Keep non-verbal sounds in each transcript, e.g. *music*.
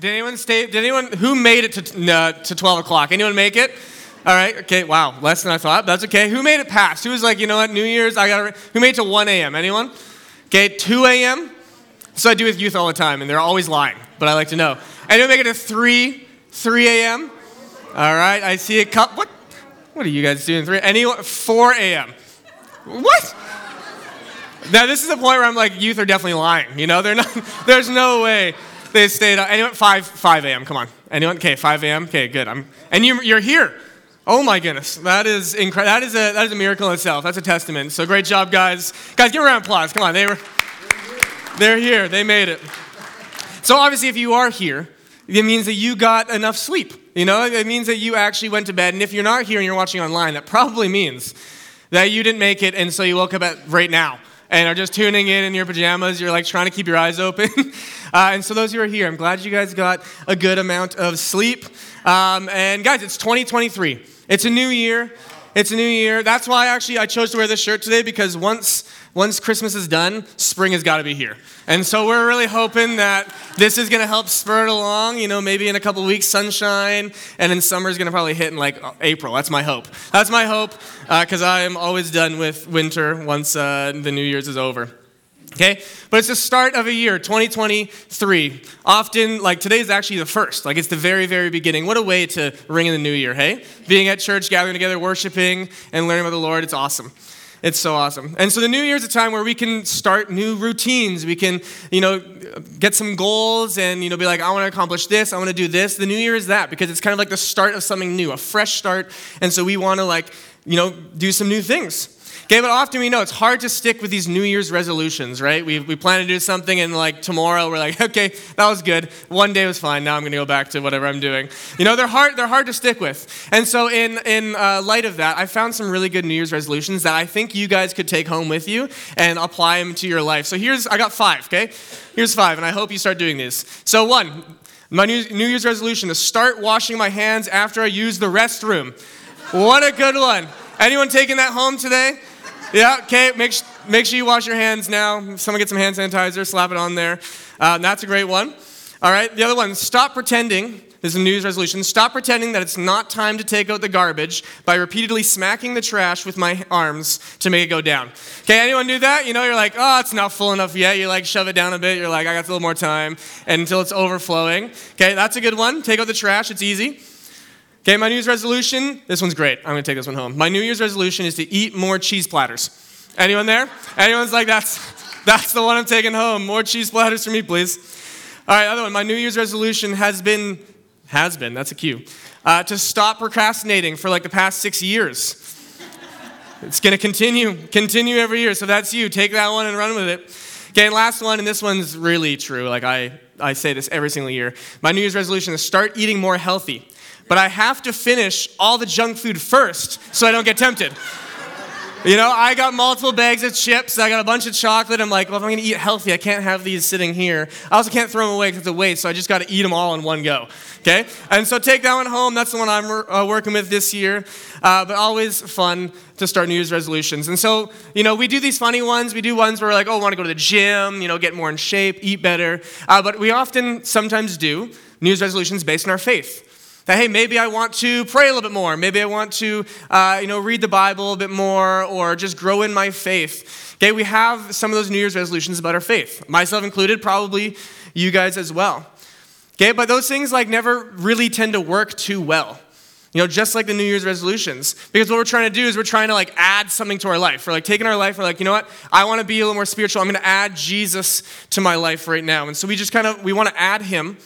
Did anyone stay? Did anyone who made it to uh, to 12 o'clock? Anyone make it? All right. Okay. Wow. Less than I thought. That's okay. Who made it past? Who was like, you know what? New Year's. I got. Who made it to 1 a.m. Anyone? Okay. 2 a.m. So I do with youth all the time, and they're always lying. But I like to know. Anyone make it to 3 3 a.m. All right. I see a cup. What? What are you guys doing? 3. Anyone? 4 a.m. What? Now this is the point where I'm like, youth are definitely lying. You know, they're not. *laughs* There's no way they stayed up. Anyone? 5 5 a.m. Come on. Anyone? Okay, 5 a.m. Okay, good. I'm. And you, you're here. Oh my goodness, that is incredible. That is a that is a miracle in itself. That's a testament. So great job, guys. Guys, give a round of applause. Come on, they were. They're here. They made it. So obviously, if you are here, it means that you got enough sleep. You know, it means that you actually went to bed. And if you're not here and you're watching online, that probably means that you didn't make it, and so you woke up at right now and are just tuning in in your pajamas. You're like trying to keep your eyes open. *laughs* uh, and so, those who are here, I'm glad you guys got a good amount of sleep. Um, and guys, it's 2023. It's a new year. It's a new year. That's why actually I chose to wear this shirt today because once once Christmas is done, spring has got to be here. And so we're really hoping that this is going to help spur it along. You know, maybe in a couple weeks, sunshine, and then summer is going to probably hit in like April. That's my hope. That's my hope because uh, I am always done with winter once uh, the New Year's is over. Okay? But it's the start of a year, 2023. Often, like today is actually the first. Like it's the very, very beginning. What a way to ring in the new year, hey? Being at church, gathering together, worshiping, and learning about the Lord. It's awesome. It's so awesome. And so the new year is a time where we can start new routines. We can, you know, get some goals and, you know, be like, I want to accomplish this, I want to do this. The new year is that because it's kind of like the start of something new, a fresh start. And so we want to like, you know, do some new things. Okay, but often we know it's hard to stick with these New Year's resolutions, right? We, we plan to do something, and like tomorrow we're like, *laughs* okay, that was good. One day was fine. Now I'm going to go back to whatever I'm doing. You know, they're hard. They're hard to stick with. And so, in in uh, light of that, I found some really good New Year's resolutions that I think you guys could take home with you and apply them to your life. So here's I got five. Okay, here's five, and I hope you start doing these. So one, my New Year's resolution is start washing my hands after I use the restroom. What a good one. Anyone taking that home today? Yeah, okay, make, make sure you wash your hands now. Someone get some hand sanitizer, slap it on there. Uh, that's a great one. All right, the other one, stop pretending. This is a New resolution. Stop pretending that it's not time to take out the garbage by repeatedly smacking the trash with my arms to make it go down. Okay, anyone do that? You know, you're like, oh, it's not full enough yet. You like shove it down a bit. You're like, I got a little more time and until it's overflowing. Okay, that's a good one. Take out the trash. It's easy. Okay, my New Year's resolution, this one's great. I'm gonna take this one home. My New Year's resolution is to eat more cheese platters. Anyone there? Anyone's like, that's, *laughs* that's the one I'm taking home. More cheese platters for me, please. All right, other one. My New Year's resolution has been, has been, that's a cue, uh, to stop procrastinating for like the past six years. *laughs* It's gonna continue, continue every year. So that's you. Take that one and run with it. Okay, last one, and this one's really true. Like I, I say this every single year. My New Year's resolution is start eating more healthy but I have to finish all the junk food first so I don't get tempted. You know, I got multiple bags of chips. I got a bunch of chocolate. I'm like, well, if I'm gonna eat healthy, I can't have these sitting here. I also can't throw them away because it's a waste, so I just gotta eat them all in one go. Okay? And so take that one home. That's the one I'm uh, working with this year. Uh, but always fun to start New Year's resolutions. And so, you know, we do these funny ones. We do ones where we're like, oh, I wanna go to the gym, you know, get more in shape, eat better. Uh, but we often sometimes do New Year's resolutions based on our faith. That, hey, maybe I want to pray a little bit more. Maybe I want to, uh, you know, read the Bible a bit more or just grow in my faith. Okay, we have some of those New Year's resolutions about our faith, myself included, probably you guys as well. Okay, but those things like never really tend to work too well. You know, just like the New Year's resolutions. Because what we're trying to do is we're trying to like add something to our life. We're like taking our life, we're like, you know what? I want to be a little more spiritual. I'm going to add Jesus to my life right now. And so we just kind of, we want to add him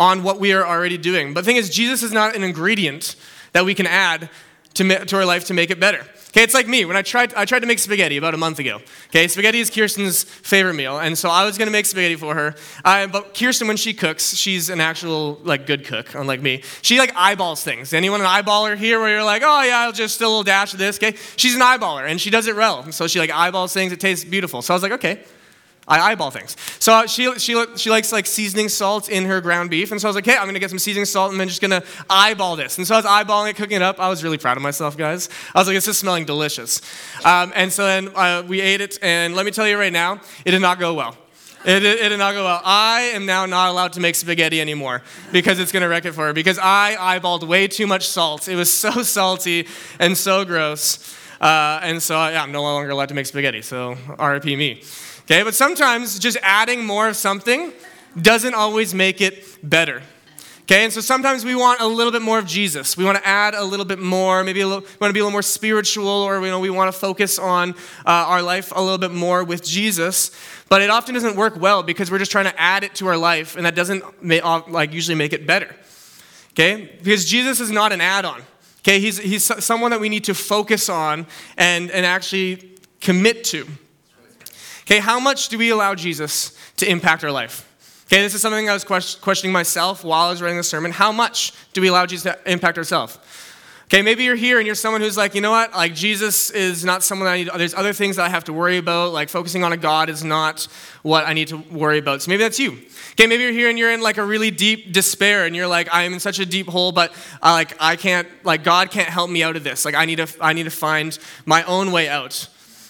on what we are already doing. But the thing is, Jesus is not an ingredient that we can add to, to our life to make it better. Okay, it's like me. When I tried, I tried to make spaghetti about a month ago. Okay, spaghetti is Kirsten's favorite meal, and so I was gonna make spaghetti for her. Uh, but Kirsten, when she cooks, she's an actual like good cook, unlike me. She like eyeballs things. Anyone an eyeballer here? Where you're like, oh yeah, I'll just a little dash of this. Okay, she's an eyeballer, and she does it well. So she like eyeballs things. It tastes beautiful. So I was like, okay, I eyeball things. So she, she, she likes like seasoning salt in her ground beef. And so I was like, hey, I'm going to get some seasoning salt and I'm just going to eyeball this. And so I was eyeballing it, cooking it up. I was really proud of myself, guys. I was like, it's just smelling delicious. Um, and so then uh, we ate it. And let me tell you right now, it did not go well. It, it, it, did not go well. I am now not allowed to make spaghetti anymore because it's going to wreck it for her. Because I eyeballed way too much salt. It was so salty and so gross. Uh, and so, yeah, I'm no longer allowed to make spaghetti. So, RIP me. Okay, but sometimes just adding more of something doesn't always make it better. Okay, and so sometimes we want a little bit more of Jesus. We want to add a little bit more. Maybe little, we want to be a little more spiritual, or you know, we want to focus on uh, our life a little bit more with Jesus. But it often doesn't work well because we're just trying to add it to our life, and that doesn't like usually make it better. Okay, because Jesus is not an add-on. Okay, he's he's someone that we need to focus on and and actually commit to. Okay, how much do we allow Jesus to impact our life? Okay, this is something I was questioning myself while I was writing the sermon. How much do we allow Jesus to impact ourselves? Okay, maybe you're here and you're someone who's like, you know what? Like, Jesus is not someone that I need, there's other things that I have to worry about. Like, focusing on a God is not what I need to worry about. So maybe that's you. Okay, maybe you're here and you're in like a really deep despair and you're like, I am in such a deep hole, but uh, like, I can't, like, God can't help me out of this. Like, I need to, I need to find my own way out.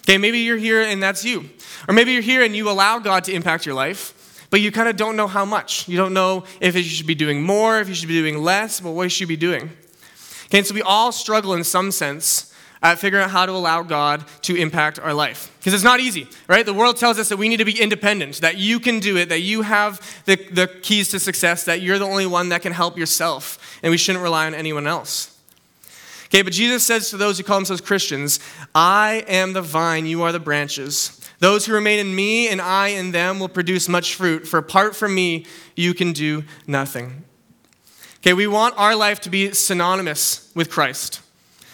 Okay, maybe you're here and that's you. Or maybe you're here and you allow God to impact your life but you kind of don't know how much. You don't know if you should be doing more, if you should be doing less, but what you should be doing. Okay, and so we all struggle in some sense at figuring out how to allow God to impact our life. Because it's not easy, right? The world tells us that we need to be independent, that you can do it, that you have the, the keys to success, that you're the only one that can help yourself, and we shouldn't rely on anyone else. Okay, but Jesus says to those who call themselves Christians, I am the vine, you are the branches. Those who remain in me and I in them will produce much fruit, for apart from me, you can do nothing. Okay, we want our life to be synonymous with Christ.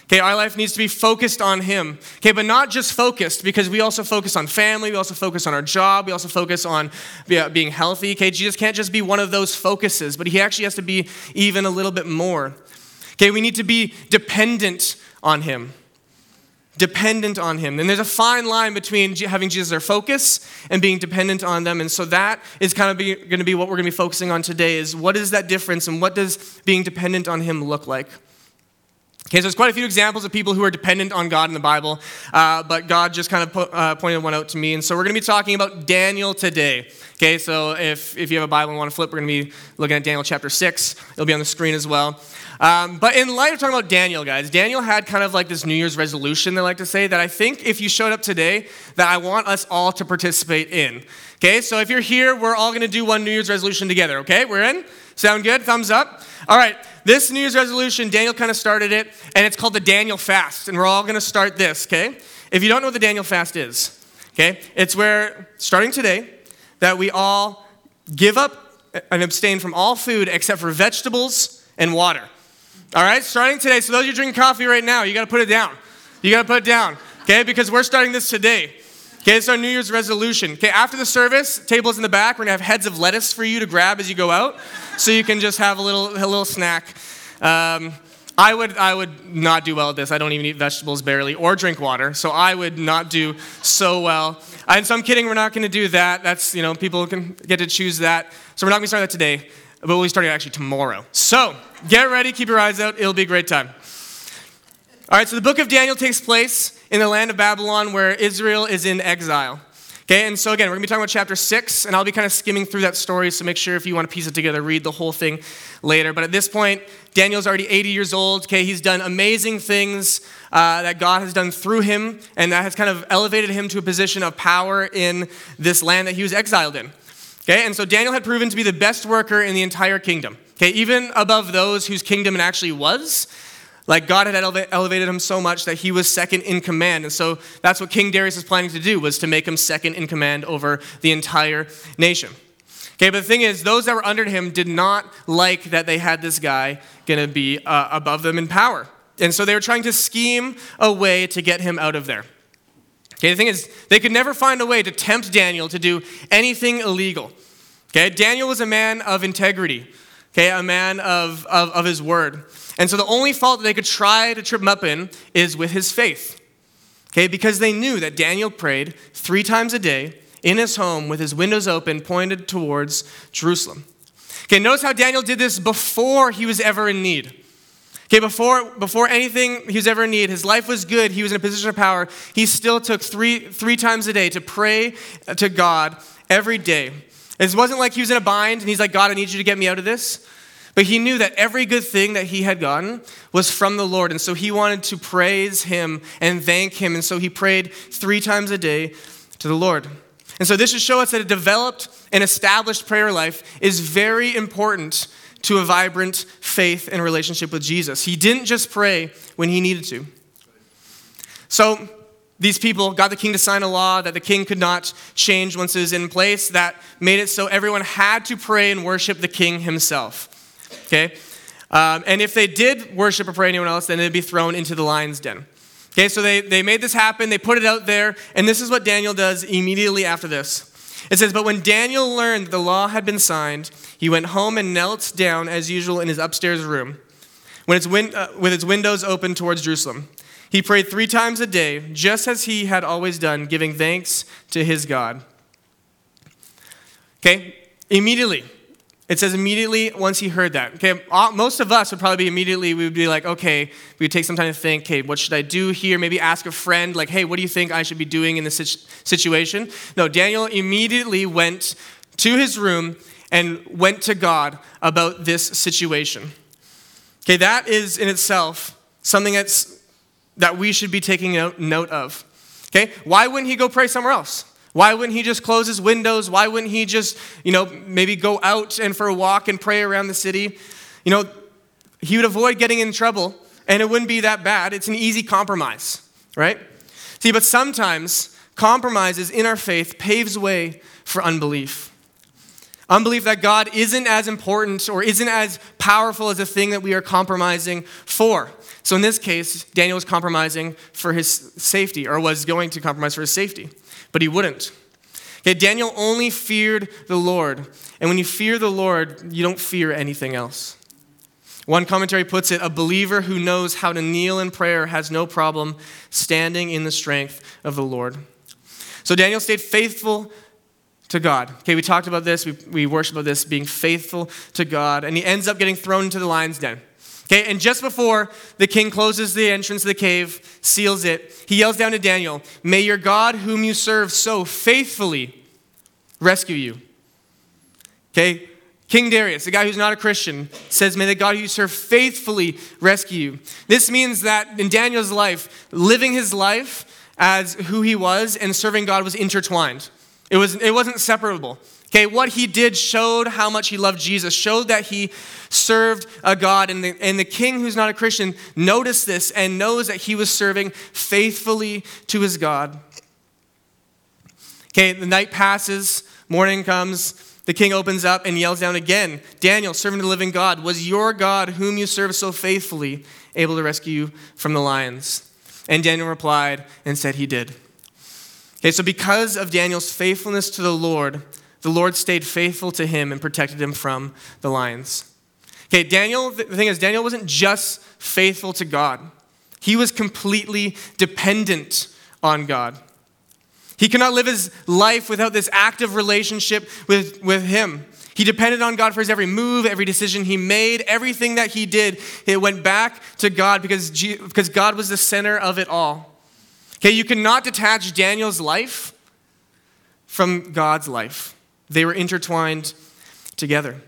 Okay, our life needs to be focused on Him. Okay, but not just focused, because we also focus on family, we also focus on our job, we also focus on being healthy. Okay, Jesus can't just be one of those focuses, but He actually has to be even a little bit more. Okay, we need to be dependent on Him dependent on him. And there's a fine line between having Jesus as our focus and being dependent on them. And so that is kind of going to be what we're going to be focusing on today is what is that difference and what does being dependent on him look like? Okay, so there's quite a few examples of people who are dependent on God in the Bible, uh, but God just kind of uh, pointed one out to me. And so we're going to be talking about Daniel today. Okay, so if, if you have a Bible and want to flip, we're going to be looking at Daniel chapter 6. It'll be on the screen as well. Um, but in light of talking about Daniel, guys, Daniel had kind of like this New Year's resolution, they like to say, that I think if you showed up today, that I want us all to participate in. Okay, so if you're here, we're all to do one New Year's resolution together. Okay, we're in? Sound good? Thumbs up? All right, this New Year's resolution, Daniel kind of started it, and it's called the Daniel Fast, and we're all to start this, okay? If you don't know what the Daniel Fast is, okay, it's where, starting today, that we all give up and abstain from all food except for vegetables and water. All right, starting today. So those of you drinking coffee right now, you got to put it down. You got to put it down, okay? Because we're starting this today. Okay, it's our New Year's resolution. Okay, after the service, tables in the back. We're gonna have heads of lettuce for you to grab as you go out, so you can just have a little a little snack. Um, I would I would not do well at this. I don't even eat vegetables barely or drink water, so I would not do so well. And so I'm kidding. We're not going to do that. That's you know people can get to choose that. So we're not going to start that today but we'll be starting actually tomorrow. So get ready, keep your eyes out. It'll be a great time. All right, so the book of Daniel takes place in the land of Babylon where Israel is in exile. Okay, and so again, we're gonna be talking about chapter six, and I'll be kind of skimming through that story, so make sure if you want to piece it together, read the whole thing later. But at this point, Daniel's already 80 years old. Okay, he's done amazing things uh, that God has done through him, and that has kind of elevated him to a position of power in this land that he was exiled in. Okay, and so Daniel had proven to be the best worker in the entire kingdom. Okay, even above those whose kingdom it actually was. Like God had elevated him so much that he was second in command. And so that's what King Darius is planning to do was to make him second in command over the entire nation. Okay, but the thing is, those that were under him did not like that they had this guy going to be uh, above them in power. And so they were trying to scheme a way to get him out of there. Okay, the thing is, they could never find a way to tempt Daniel to do anything illegal. Okay, Daniel was a man of integrity, okay, a man of, of, of his word. And so the only fault that they could try to trip him up in is with his faith. Okay, because they knew that Daniel prayed three times a day in his home with his windows open, pointed towards Jerusalem. Okay, notice how Daniel did this before he was ever in need. Okay, before, before anything he was ever in need, his life was good, he was in a position of power. He still took three, three times a day to pray uh, to God every day. It wasn't like he was in a bind and he's like, God, I need you to get me out of this. But he knew that every good thing that he had gotten was from the Lord. And so he wanted to praise him and thank him. And so he prayed three times a day to the Lord. And so this should show us that a developed and established prayer life is very important to a vibrant faith and relationship with Jesus. He didn't just pray when he needed to. So these people got the king to sign a law that the king could not change once it was in place that made it so everyone had to pray and worship the king himself. Okay? Um, and if they did worship or pray anyone else, then they'd be thrown into the lion's den. Okay, so they, they made this happen, they put it out there, and this is what Daniel does immediately after this. It says, But when Daniel learned that the law had been signed, he went home and knelt down as usual in his upstairs room, when its win- uh, with its windows open towards Jerusalem. He prayed three times a day, just as he had always done, giving thanks to his God. Okay, immediately. It says immediately once he heard that. Okay, most of us would probably be immediately, we would be like, okay, we would take some time to think, okay, what should I do here? Maybe ask a friend, like, hey, what do you think I should be doing in this situation? No, Daniel immediately went to his room and went to God about this situation. Okay, that is in itself something that's that we should be taking note of. Okay? Why wouldn't he go pray somewhere else? Why wouldn't he just close his windows? Why wouldn't he just, you know, maybe go out and for a walk and pray around the city? You know, he would avoid getting in trouble and it wouldn't be that bad. It's an easy compromise, right? See, but sometimes compromises in our faith paves way for unbelief. Unbelief that God isn't as important or isn't as powerful as the thing that we are compromising for. So in this case, Daniel was compromising for his safety, or was going to compromise for his safety, but he wouldn't. Okay, Daniel only feared the Lord. And when you fear the Lord, you don't fear anything else. One commentary puts it a believer who knows how to kneel in prayer has no problem standing in the strength of the Lord. So Daniel stayed faithful to God. Okay, we talked about this, we, we worship about this, being faithful to God, and he ends up getting thrown into the lion's den. Okay, and just before the king closes the entrance of the cave, seals it, he yells down to Daniel, May your God, whom you serve so faithfully, rescue you. Okay, King Darius, the guy who's not a Christian, says, May the God who you serve faithfully rescue you. This means that in Daniel's life, living his life as who he was and serving God was intertwined. It, was, it wasn't separable. Okay, what he did showed how much he loved Jesus, showed that he served a God. And the, and the king who's not a Christian noticed this and knows that he was serving faithfully to his God. Okay, the night passes, morning comes, the king opens up and yells down again Daniel, servant of the living God, was your God, whom you serve so faithfully, able to rescue you from the lions? And Daniel replied and said, He did. Okay, so because of Daniel's faithfulness to the Lord, the Lord stayed faithful to him and protected him from the lions. Okay, Daniel, the thing is, Daniel wasn't just faithful to God, he was completely dependent on God. He could not live his life without this active relationship with, with him. He depended on God for his every move, every decision he made, everything that he did. It went back to God because, because God was the center of it all. Okay, you cannot detach Daniel's life from God's life. They were intertwined together.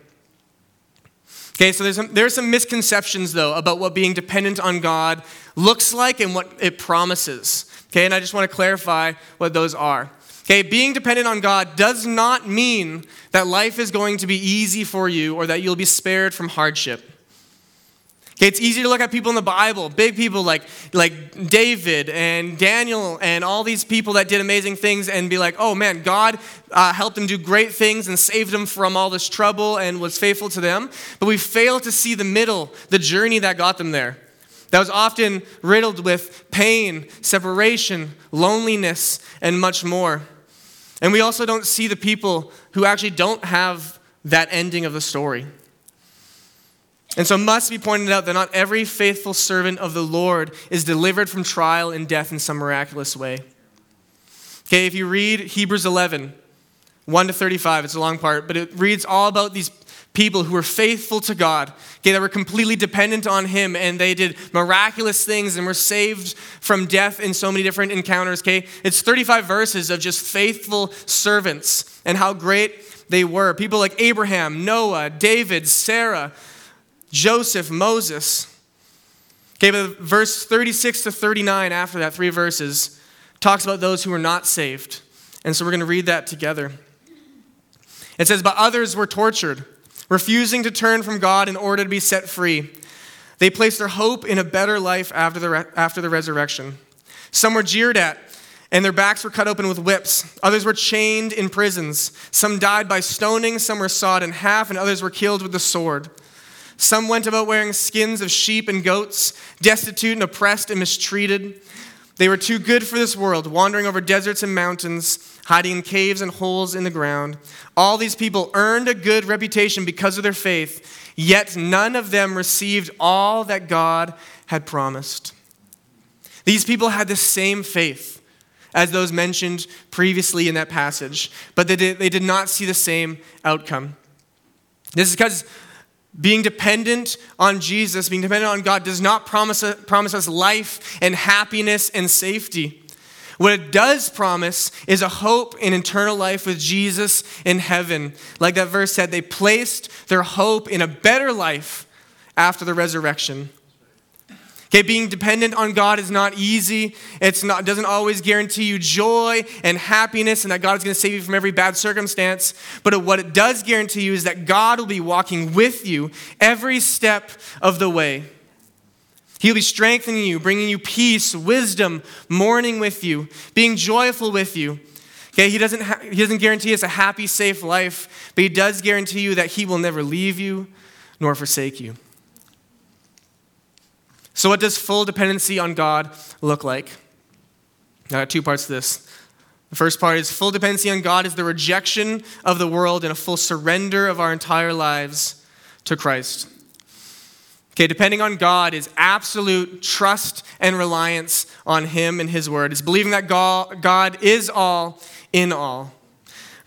Okay, so there's some, there are some misconceptions, though, about what being dependent on God looks like and what it promises. Okay, and I just want to clarify what those are. Okay, being dependent on God does not mean that life is going to be easy for you or that you'll be spared from hardship. Okay, it's easy to look at people in the Bible, big people like, like David and Daniel and all these people that did amazing things and be like, oh man, God uh, helped them do great things and saved them from all this trouble and was faithful to them. But we fail to see the middle, the journey that got them there. That was often riddled with pain, separation, loneliness, and much more. And we also don't see the people who actually don't have that ending of the story. And so it must be pointed out that not every faithful servant of the Lord is delivered from trial and death in some miraculous way. Okay, if you read Hebrews 11, 1 to 35, it's a long part, but it reads all about these people who were faithful to God, okay, that were completely dependent on Him, and they did miraculous things and were saved from death in so many different encounters, okay? It's 35 verses of just faithful servants and how great they were. People like Abraham, Noah, David, Sarah, Joseph, Moses. Okay, but verse 36 to 39, after that, three verses, talks about those who were not saved. And so we're going to read that together. It says, But others were tortured, refusing to turn from God in order to be set free. They placed their hope in a better life after the, re- after the resurrection. Some were jeered at, and their backs were cut open with whips. Others were chained in prisons. Some died by stoning, some were sawed in half, and others were killed with the sword. Some went about wearing skins of sheep and goats, destitute and oppressed and mistreated. They were too good for this world, wandering over deserts and mountains, hiding in caves and holes in the ground. All these people earned a good reputation because of their faith, yet none of them received all that God had promised. These people had the same faith as those mentioned previously in that passage, but they did, they did not see the same outcome. This is because being dependent on Jesus, being dependent on God, does not promise, promise us life and happiness and safety. What it does promise is a hope in eternal life with Jesus in heaven. Like that verse said, they placed their hope in a better life after the resurrection. Okay, being dependent on God is not easy. It's not doesn't always guarantee you joy and happiness and that God is going to save you from every bad circumstance. But what it does guarantee you is that God will be walking with you every step of the way. He'll be strengthening you, bringing you peace, wisdom, mourning with you, being joyful with you. Okay, he doesn't, ha- he doesn't guarantee us a happy, safe life, but he does guarantee you that he will never leave you nor forsake you. So, what does full dependency on God look like? I got two parts to this. The first part is full dependency on God is the rejection of the world and a full surrender of our entire lives to Christ. Okay, depending on God is absolute trust and reliance on Him and His Word. It's believing that God is all in all.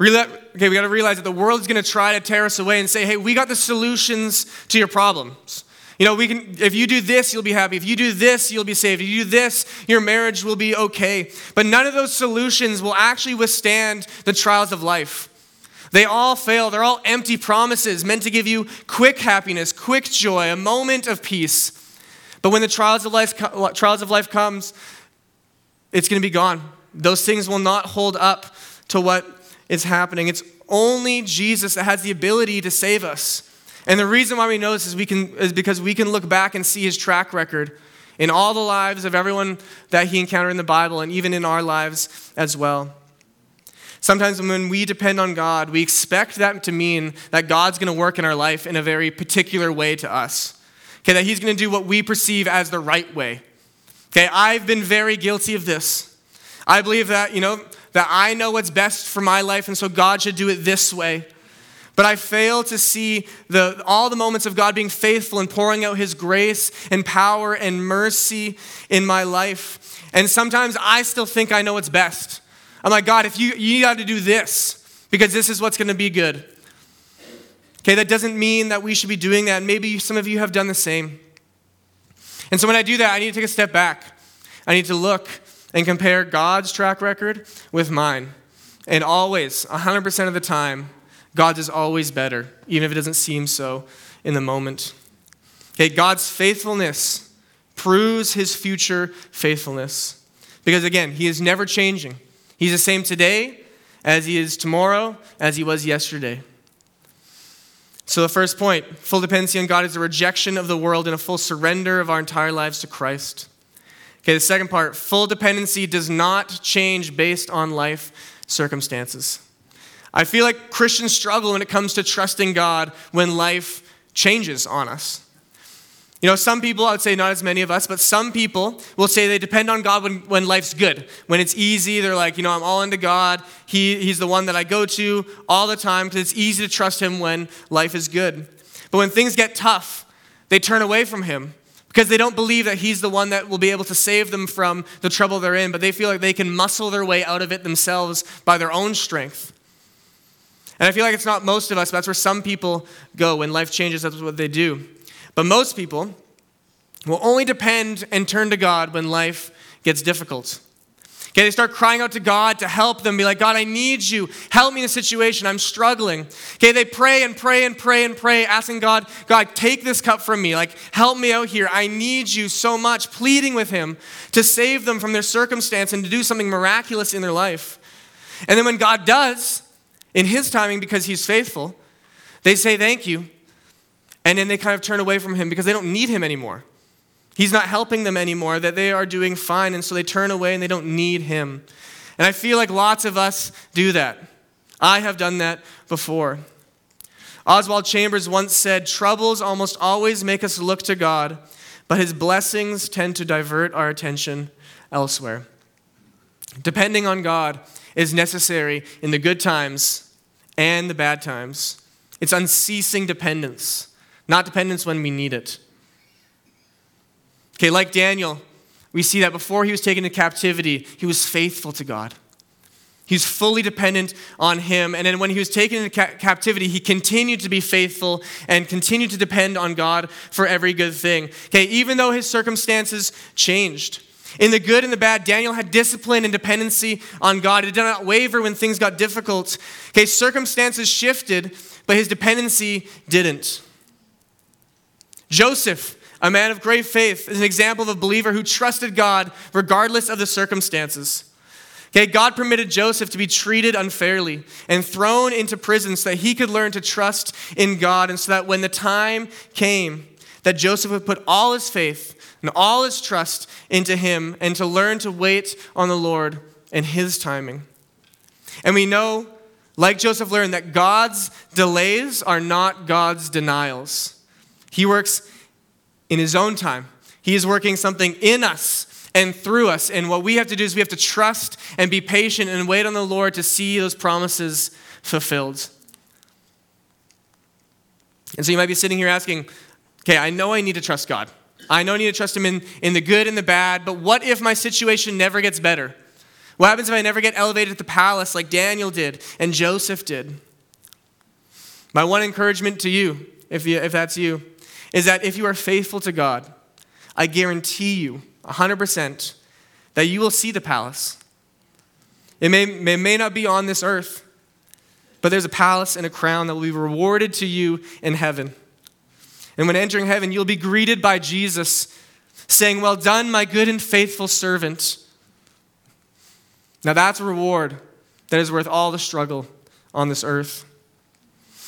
Okay, we got to realize that the world is going to try to tear us away and say, hey, we got the solutions to your problems. You know, we can, if you do this, you'll be happy. If you do this, you'll be saved. If you do this, your marriage will be okay. But none of those solutions will actually withstand the trials of life. They all fail. They're all empty promises meant to give you quick happiness, quick joy, a moment of peace. But when the trials of life, trials of life comes, it's going to be gone. Those things will not hold up to what is happening. It's only Jesus that has the ability to save us. And the reason why we know this is, we can, is because we can look back and see his track record in all the lives of everyone that he encountered in the Bible and even in our lives as well. Sometimes when we depend on God, we expect that to mean that God's going to work in our life in a very particular way to us. Okay, that he's going to do what we perceive as the right way. Okay, I've been very guilty of this. I believe that, you know, that I know what's best for my life, and so God should do it this way. But I fail to see the, all the moments of God being faithful and pouring out His grace and power and mercy in my life. And sometimes I still think I know what's best. I'm like, God, if you, you got to do this because this is what's going to be good. Okay, that doesn't mean that we should be doing that. Maybe some of you have done the same. And so when I do that, I need to take a step back. I need to look and compare God's track record with mine. And always, 100% of the time, God's is always better, even if it doesn't seem so in the moment. Okay, God's faithfulness proves his future faithfulness. Because again, he is never changing. He's the same today as he is tomorrow, as he was yesterday. So, the first point full dependency on God is a rejection of the world and a full surrender of our entire lives to Christ. Okay, the second part full dependency does not change based on life circumstances. I feel like Christians struggle when it comes to trusting God when life changes on us. You know, some people, I would say not as many of us, but some people will say they depend on God when, when life's good. When it's easy, they're like, you know, I'm all into God. He, he's the one that I go to all the time because it's easy to trust Him when life is good. But when things get tough, they turn away from Him because they don't believe that He's the one that will be able to save them from the trouble they're in, but they feel like they can muscle their way out of it themselves by their own strength. And I feel like it's not most of us, but that's where some people go when life changes, that's what they do. But most people will only depend and turn to God when life gets difficult. Okay, they start crying out to God to help them, be like, God, I need you. Help me in a situation. I'm struggling. Okay, they pray and pray and pray and pray, asking God, God, take this cup from me. Like, help me out here. I need you so much, pleading with Him to save them from their circumstance and to do something miraculous in their life. And then when God does, in His timing, because He's faithful, they say thank you. And then they kind of turn away from Him because they don't need Him anymore. He's not helping them anymore, that they are doing fine, and so they turn away and they don't need Him. And I feel like lots of us do that. I have done that before. Oswald Chambers once said, Troubles almost always make us look to God, but His blessings tend to divert our attention elsewhere. Depending on God is necessary in the good times and the bad times. It's unceasing dependence, not dependence when we need it. Okay, like Daniel, we see that before he was taken into captivity, he was faithful to God. He was fully dependent on him. And then when he was taken into ca- captivity, he continued to be faithful and continued to depend on God for every good thing. Okay, even though his circumstances changed. In the good and the bad, Daniel had discipline and dependency on God. He did not waver when things got difficult. Okay, circumstances shifted, but his dependency didn't. Joseph a man of great faith is an example of a believer who trusted God regardless of the circumstances. Okay, God permitted Joseph to be treated unfairly and thrown into prison so that he could learn to trust in God and so that when the time came that Joseph would put all his faith and all his trust into him and to learn to wait on the Lord and his timing. And we know, like Joseph learned, that God's delays are not God's denials. He works in His own time. He is working something in us and through us. And what we have to do is we have to trust and be patient and wait on the Lord to see those promises fulfilled. And so you might be sitting here asking, okay, I know I need to trust God. I know I need to trust Him in, in the good and the bad, but what if my situation never gets better? What happens if I never get elevated to the palace like Daniel did and Joseph did? My one encouragement to you, if, you, if that's you, is that if you are faithful to God, I guarantee you 100% that you will see the palace. It may, it may not be on this earth, but there's a palace and a crown that will be rewarded to you in heaven. And when entering heaven, you'll be greeted by Jesus saying, Well done, my good and faithful servant. Now that's a reward that is worth all the struggle on this earth.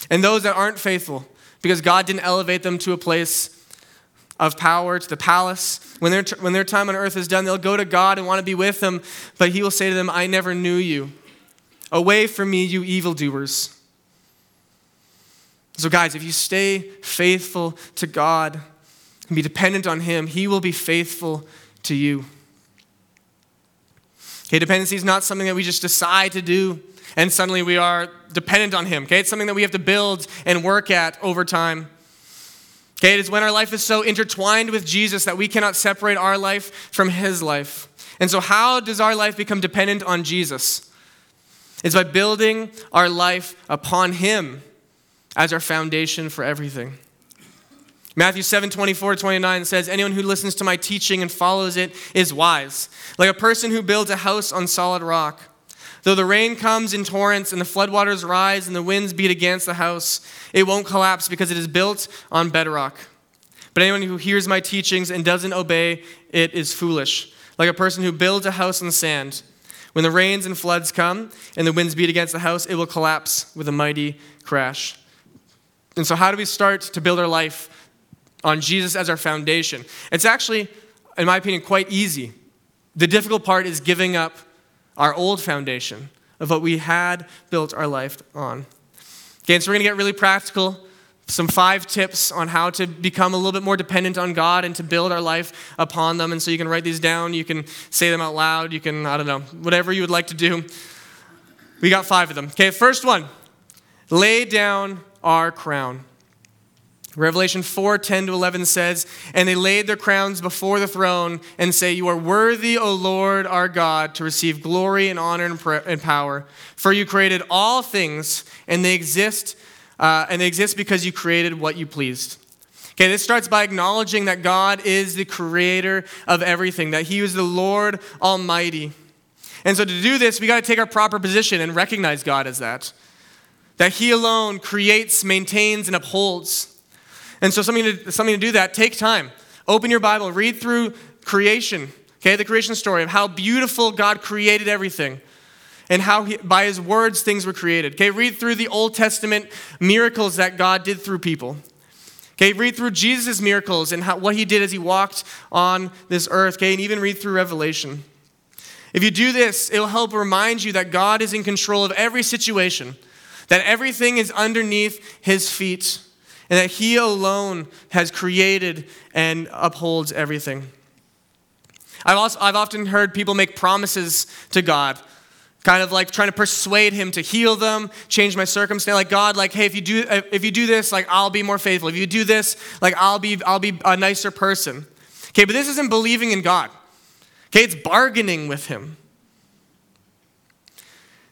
And those that aren't faithful, because God didn't elevate them to a place of power, to the palace. When their, when their time on earth is done, they'll go to God and want to be with Him, but He will say to them, I never knew you. Away from me, you evildoers. So, guys, if you stay faithful to God and be dependent on Him, He will be faithful to you. Okay, dependency is not something that we just decide to do and suddenly we are dependent on Him. Okay, it's something that we have to build and work at over time. Okay, it is when our life is so intertwined with Jesus that we cannot separate our life from His life. And so, how does our life become dependent on Jesus? It's by building our life upon Him as our foundation for everything. Matthew 7 24 29 says, Anyone who listens to my teaching and follows it is wise, like a person who builds a house on solid rock. Though the rain comes in torrents and the floodwaters rise and the winds beat against the house, it won't collapse because it is built on bedrock. But anyone who hears my teachings and doesn't obey it is foolish, like a person who builds a house on sand. When the rains and floods come and the winds beat against the house, it will collapse with a mighty crash. And so, how do we start to build our life on Jesus as our foundation? It's actually, in my opinion, quite easy. The difficult part is giving up our old foundation of what we had built our life on. Okay, so we're going to get really practical. Some five tips on how to become a little bit more dependent on God and to build our life upon them. And so you can write these down, you can say them out loud, you can, I don't know, whatever you would like to do. We got five of them. Okay, first one lay down our crown. Revelation 4 10 to 11 says, And they laid their crowns before the throne and say, You are worthy, O Lord our God, to receive glory and honor and, power. For you created all things, and they exist, uh, and they exist because you created what you pleased. Okay, this starts by acknowledging that God is the creator of everything, that He is the Lord Almighty. And so to do this, we got to take our proper position and recognize God as that. That He alone creates, maintains, and upholds. And so something to, something to do that, take time. Open your Bible, read through creation, okay, the creation story of how beautiful God created everything and how he, by his words things were created. Okay, read through the Old Testament miracles that God did through people. Okay, read through Jesus' miracles and how, what he did as he walked on this earth. Okay, and even read through Revelation. If you do this, it'll help remind you that God is in control of every situation, that everything is underneath his feet, and that he alone has created and upholds everything. I've, also, I've often heard people make promises to God kind of like trying to persuade him to heal them change my circumstance like god like hey if you do if you do this like i'll be more faithful. If you do this like i'll be i'll be a nicer person. Okay but this isn't believing in god. Okay it's bargaining with him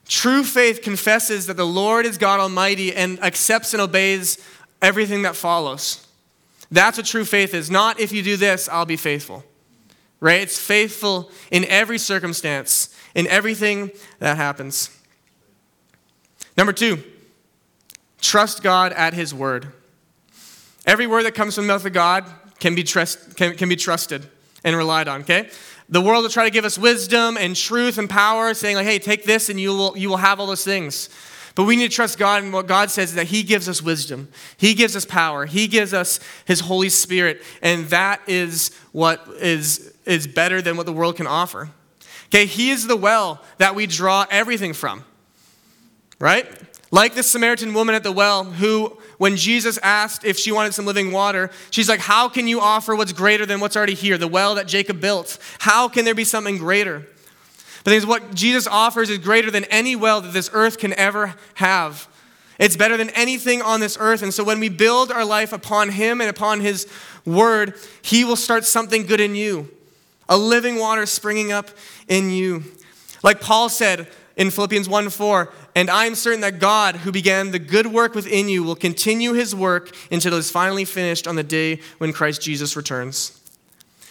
true faith confesses that the lord is god almighty and accepts and obeys everything that follows that's what true faith is not if you do this i'll be faithful right it's faithful in every circumstance in everything that happens. Number two, trust God at His word. Every word that comes from the mouth of God can be, trust, can, can be trusted and relied on, okay? The world will try to give us wisdom and truth and power, saying, like, hey, take this and you will, you will have all those things. But we need to trust God, and what God says is that He gives us wisdom, He gives us power, He gives us His Holy Spirit, and that is what is, is better than what the world can offer. Okay, He is the well that we draw everything from, right? Like the Samaritan woman at the well, who, when Jesus asked if she wanted some living water, she's like, How can you offer what's greater than what's already here? The well that Jacob built. How can there be something greater? But what Jesus offers is greater than any well that this earth can ever have. It's better than anything on this earth. And so when we build our life upon Him and upon His word, He will start something good in you a living water springing up in you. Like Paul said in Philippians 1 4, and I'm certain that God, who began the good work within you, will continue his work until it is finally finished on the day when Christ Jesus returns.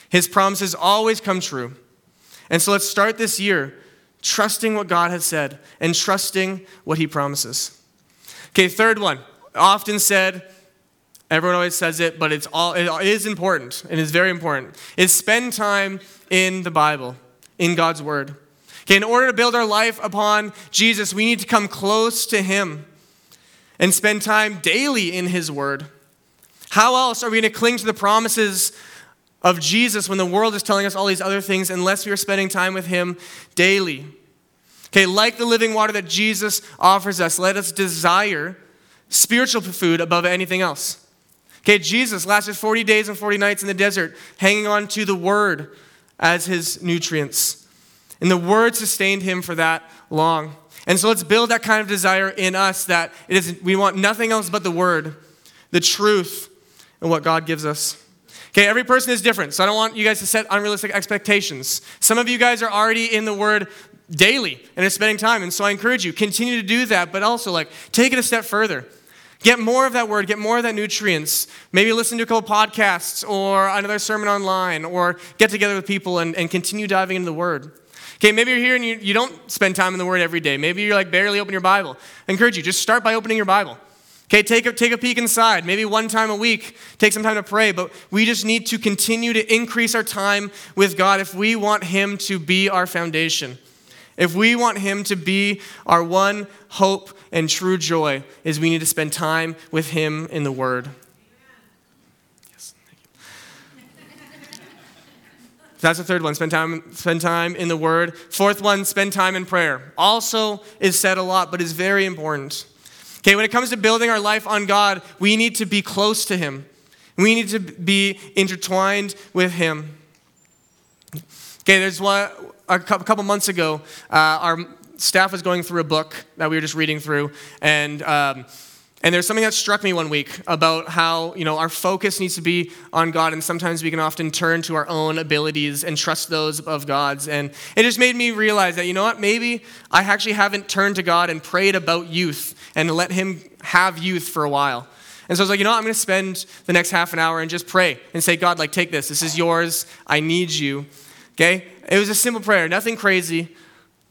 His promises always come true. And so let's start this year trusting what God has said and trusting what he promises. Okay, third one, often said, Everyone always says it, but it's all, it is important. And It is very important. Is spend time in the Bible, in God's Word. Okay, in order to build our life upon Jesus, we need to come close to Him and spend time daily in His Word. How else are we going to cling to the promises of Jesus when the world is telling us all these other things unless we are spending time with Him daily? Okay, like the living water that Jesus offers us, let us desire spiritual food above anything else. Okay, Jesus lasted 40 days and 40 nights in the desert, hanging on to the Word as his nutrients. And the Word sustained him for that long. And so let's build that kind of desire in us that it is, we want nothing else but the Word, the truth, and what God gives us. Okay, every person is different, so I don't want you guys to set unrealistic expectations. Some of you guys are already in the Word daily and are spending time, and so I encourage you, continue to do that, but also like take it a step further. Get more of that word, get more of that nutrients. Maybe listen to a couple podcasts or another sermon online or get together with people and, and continue diving into the word. Okay, maybe you're here and you, you don't spend time in the word every day. Maybe you're like barely open your Bible. I encourage you, just start by opening your Bible. Okay, take a, take a peek inside. Maybe one time a week, take some time to pray. But we just need to continue to increase our time with God if we want Him to be our foundation. If we want Him to be our one hope and true joy, is we need to spend time with Him in the Word. That's the third one. Spend time, spend time in the Word. Fourth one, spend time in prayer. Also is said a lot, but is very important. Okay, when it comes to building our life on God, we need to be close to Him. We need to be intertwined with Him. Okay, there's one, a couple months ago, uh, our staff was going through a book that we were just reading through, and um, and there's something that struck me one week about how you know our focus needs to be on God, and sometimes we can often turn to our own abilities and trust those of God's. And it just made me realize that you know what, maybe I actually haven't turned to God and prayed about youth and let Him have youth for a while. And so I was like, you know what, I'm going to spend the next half an hour and just pray and say, God, like, take this. This is yours. I need you. Okay? It was a simple prayer, nothing crazy,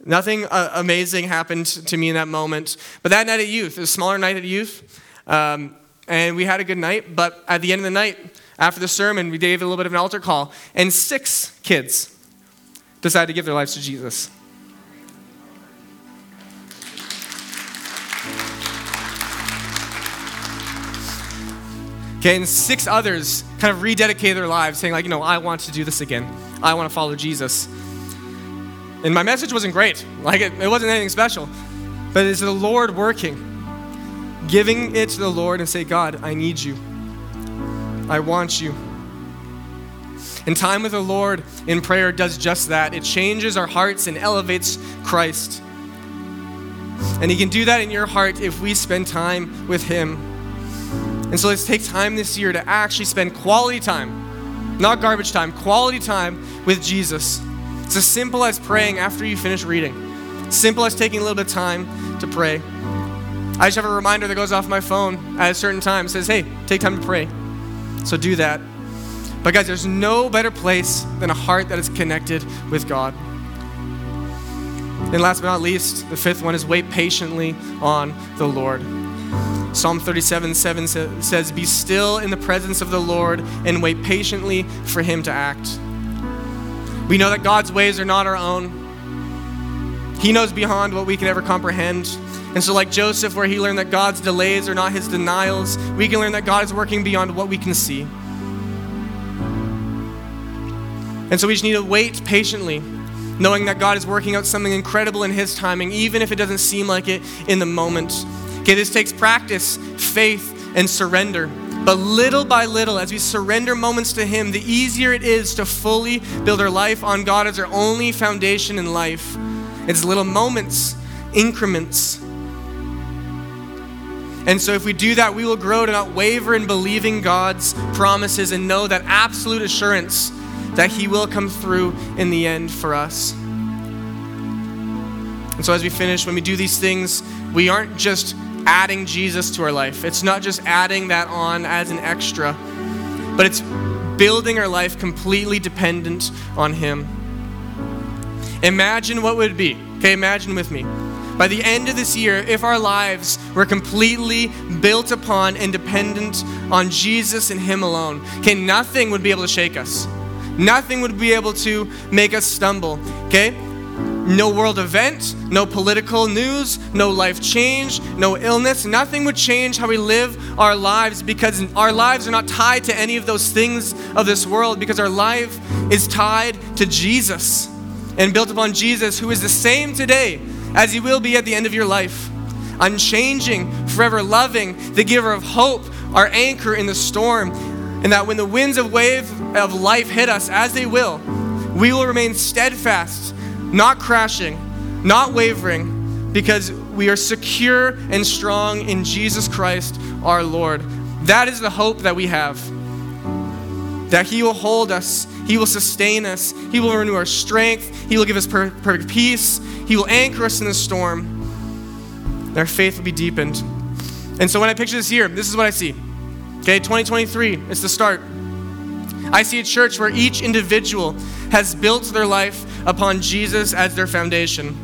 Nothing uh, amazing happened to me in that moment. But that night at youth, a smaller night at youth, um, and we had a good night. But at the end of the night, after the sermon, we gave a little bit of an altar call, and six kids decided to give their lives to Jesus. Okay, and six others kind of rededicated their lives, saying, like, you know, I want to do this again. I want to follow Jesus. And my message wasn't great. Like, it, it wasn't anything special. But it's the Lord working, giving it to the Lord and say, God, I need you. I want you. And time with the Lord in prayer does just that. It changes our hearts and elevates Christ. And He can do that in your heart if we spend time with Him and so let's take time this year to actually spend quality time, not garbage time, quality time with Jesus. It's as simple as praying after you finish reading, simple as taking a little bit of time to pray. I just have a reminder that goes off my phone at a certain time. Says, hey, take time to pray. So do that. But guys, there's no better place than a heart that is connected with God. And last but not least, the fifth one is wait patiently on the Lord. Psalm 37 7 says, Be still in the presence of the Lord and wait patiently for him to act. We know that God's ways are not our own. He knows beyond what we can ever comprehend. And so, like Joseph, where he learned that God's delays are not his denials, we can learn that God is working beyond what we can see. And so, we just need to wait patiently, knowing that God is working out something incredible in his timing, even if it doesn't seem like it in the moment. Okay, this takes practice, faith, and surrender. But little by little, as we surrender moments to Him, the easier it is to fully build our life on God as our only foundation in life. It's little moments, increments. And so, if we do that, we will grow to not waver in believing God's promises and know that absolute assurance that He will come through in the end for us. And so, as we finish, when we do these things, we aren't just adding Jesus to our life. It's not just adding that on as an extra, but it's building our life completely dependent on Him. Imagine what would be. Okay, imagine with me. By the end of this year, if our lives were completely built upon and dependent on Jesus and Him alone, okay, nothing would be able to shake us. Nothing would be able to make us stumble. Okay? No world event, no political news, no life change, no illness. Nothing would change how we live our lives because our lives are not tied to any of those things of this world because our life is tied to Jesus and built upon Jesus, who is the same today as he will be at the end of your life. Unchanging, forever loving, the giver of hope, our anchor in the storm. And that when the winds of wave of life hit us, as they will, we will remain steadfast not crashing, not wavering, because we are secure and strong in Jesus Christ our Lord. That is the hope that we have. That He will hold us, He will sustain us, He will renew our strength, He will give us perfect peace, He will anchor us in the storm, our faith will be deepened. And so when I picture this year, this is what I see. Okay, 2023, it's the start. I see a church where each individual has built their life upon Jesus as their foundation.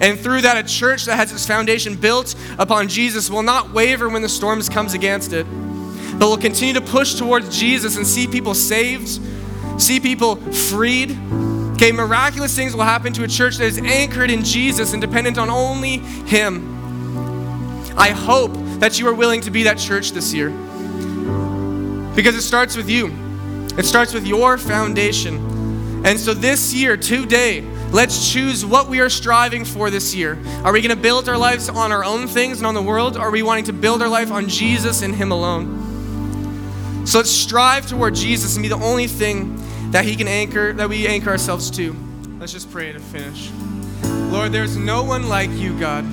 And through that, a church that has its foundation built upon Jesus will not waver when the storms comes against it, but will continue to push towards Jesus and see people saved, see people freed. Okay, miraculous things will happen to a church that is anchored in Jesus and dependent on only Him. I hope that you are willing to be that church this year. Because it starts with you. It starts with your foundation. And so this year, today, let's choose what we are striving for this year. Are we going to build our lives on our own things and on the world? Or are we wanting to build our life on Jesus and Him alone? So let's strive toward Jesus and be the only thing that He can anchor, that we anchor ourselves to. Let's just pray to finish. Lord, there's no one like you, God.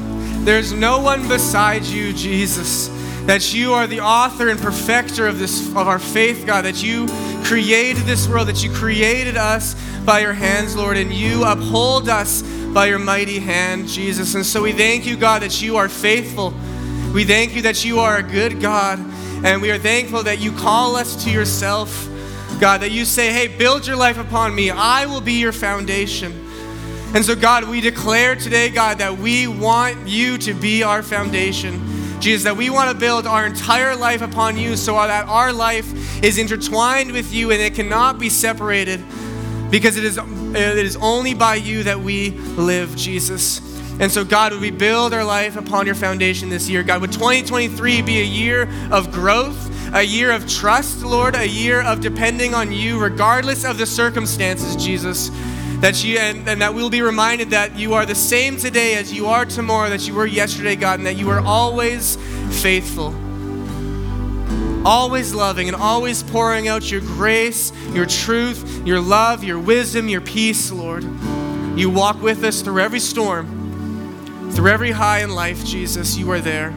There's no one beside you, Jesus that you are the author and perfecter of this of our faith, God, that you created this world, that you created us by your hands, Lord, and you uphold us by your mighty hand, Jesus. And so we thank you, God, that you are faithful. We thank you that you are a good God, and we are thankful that you call us to yourself. God, that you say, hey, build your life upon me. I will be your foundation. And so, God, we declare today, God, that we want you to be our foundation. Jesus, that we want to build our entire life upon you so that our life is intertwined with you and it cannot be separated because it is, it is only by you that we live, Jesus. And so, God, would we build our life upon your foundation this year? God, would 2023 be a year of growth, a year of trust, Lord, a year of depending on you, regardless of the circumstances, Jesus. That you and, and that we'll be reminded that you are the same today as you are tomorrow, that you were yesterday, God, and that you are always faithful always loving and always pouring out your grace, your truth, your love, your wisdom, your peace, Lord. You walk with us through every storm, through every high in life, Jesus. You are there.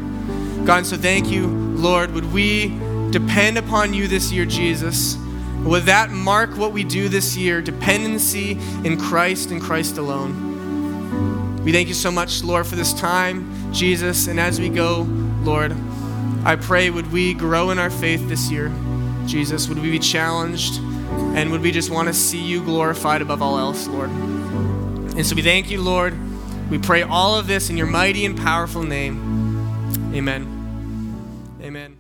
God, so thank you, Lord. Would we depend upon you this year, Jesus? Would that mark what we do this year? Dependency in Christ and Christ alone. We thank you so much, Lord, for this time, Jesus. And as we go, Lord, I pray, would we grow in our faith this year? Jesus, would we be challenged? And would we just want to see you glorified above all else, Lord? And so we thank you, Lord. We pray all of this in your mighty and powerful name. Amen. Amen.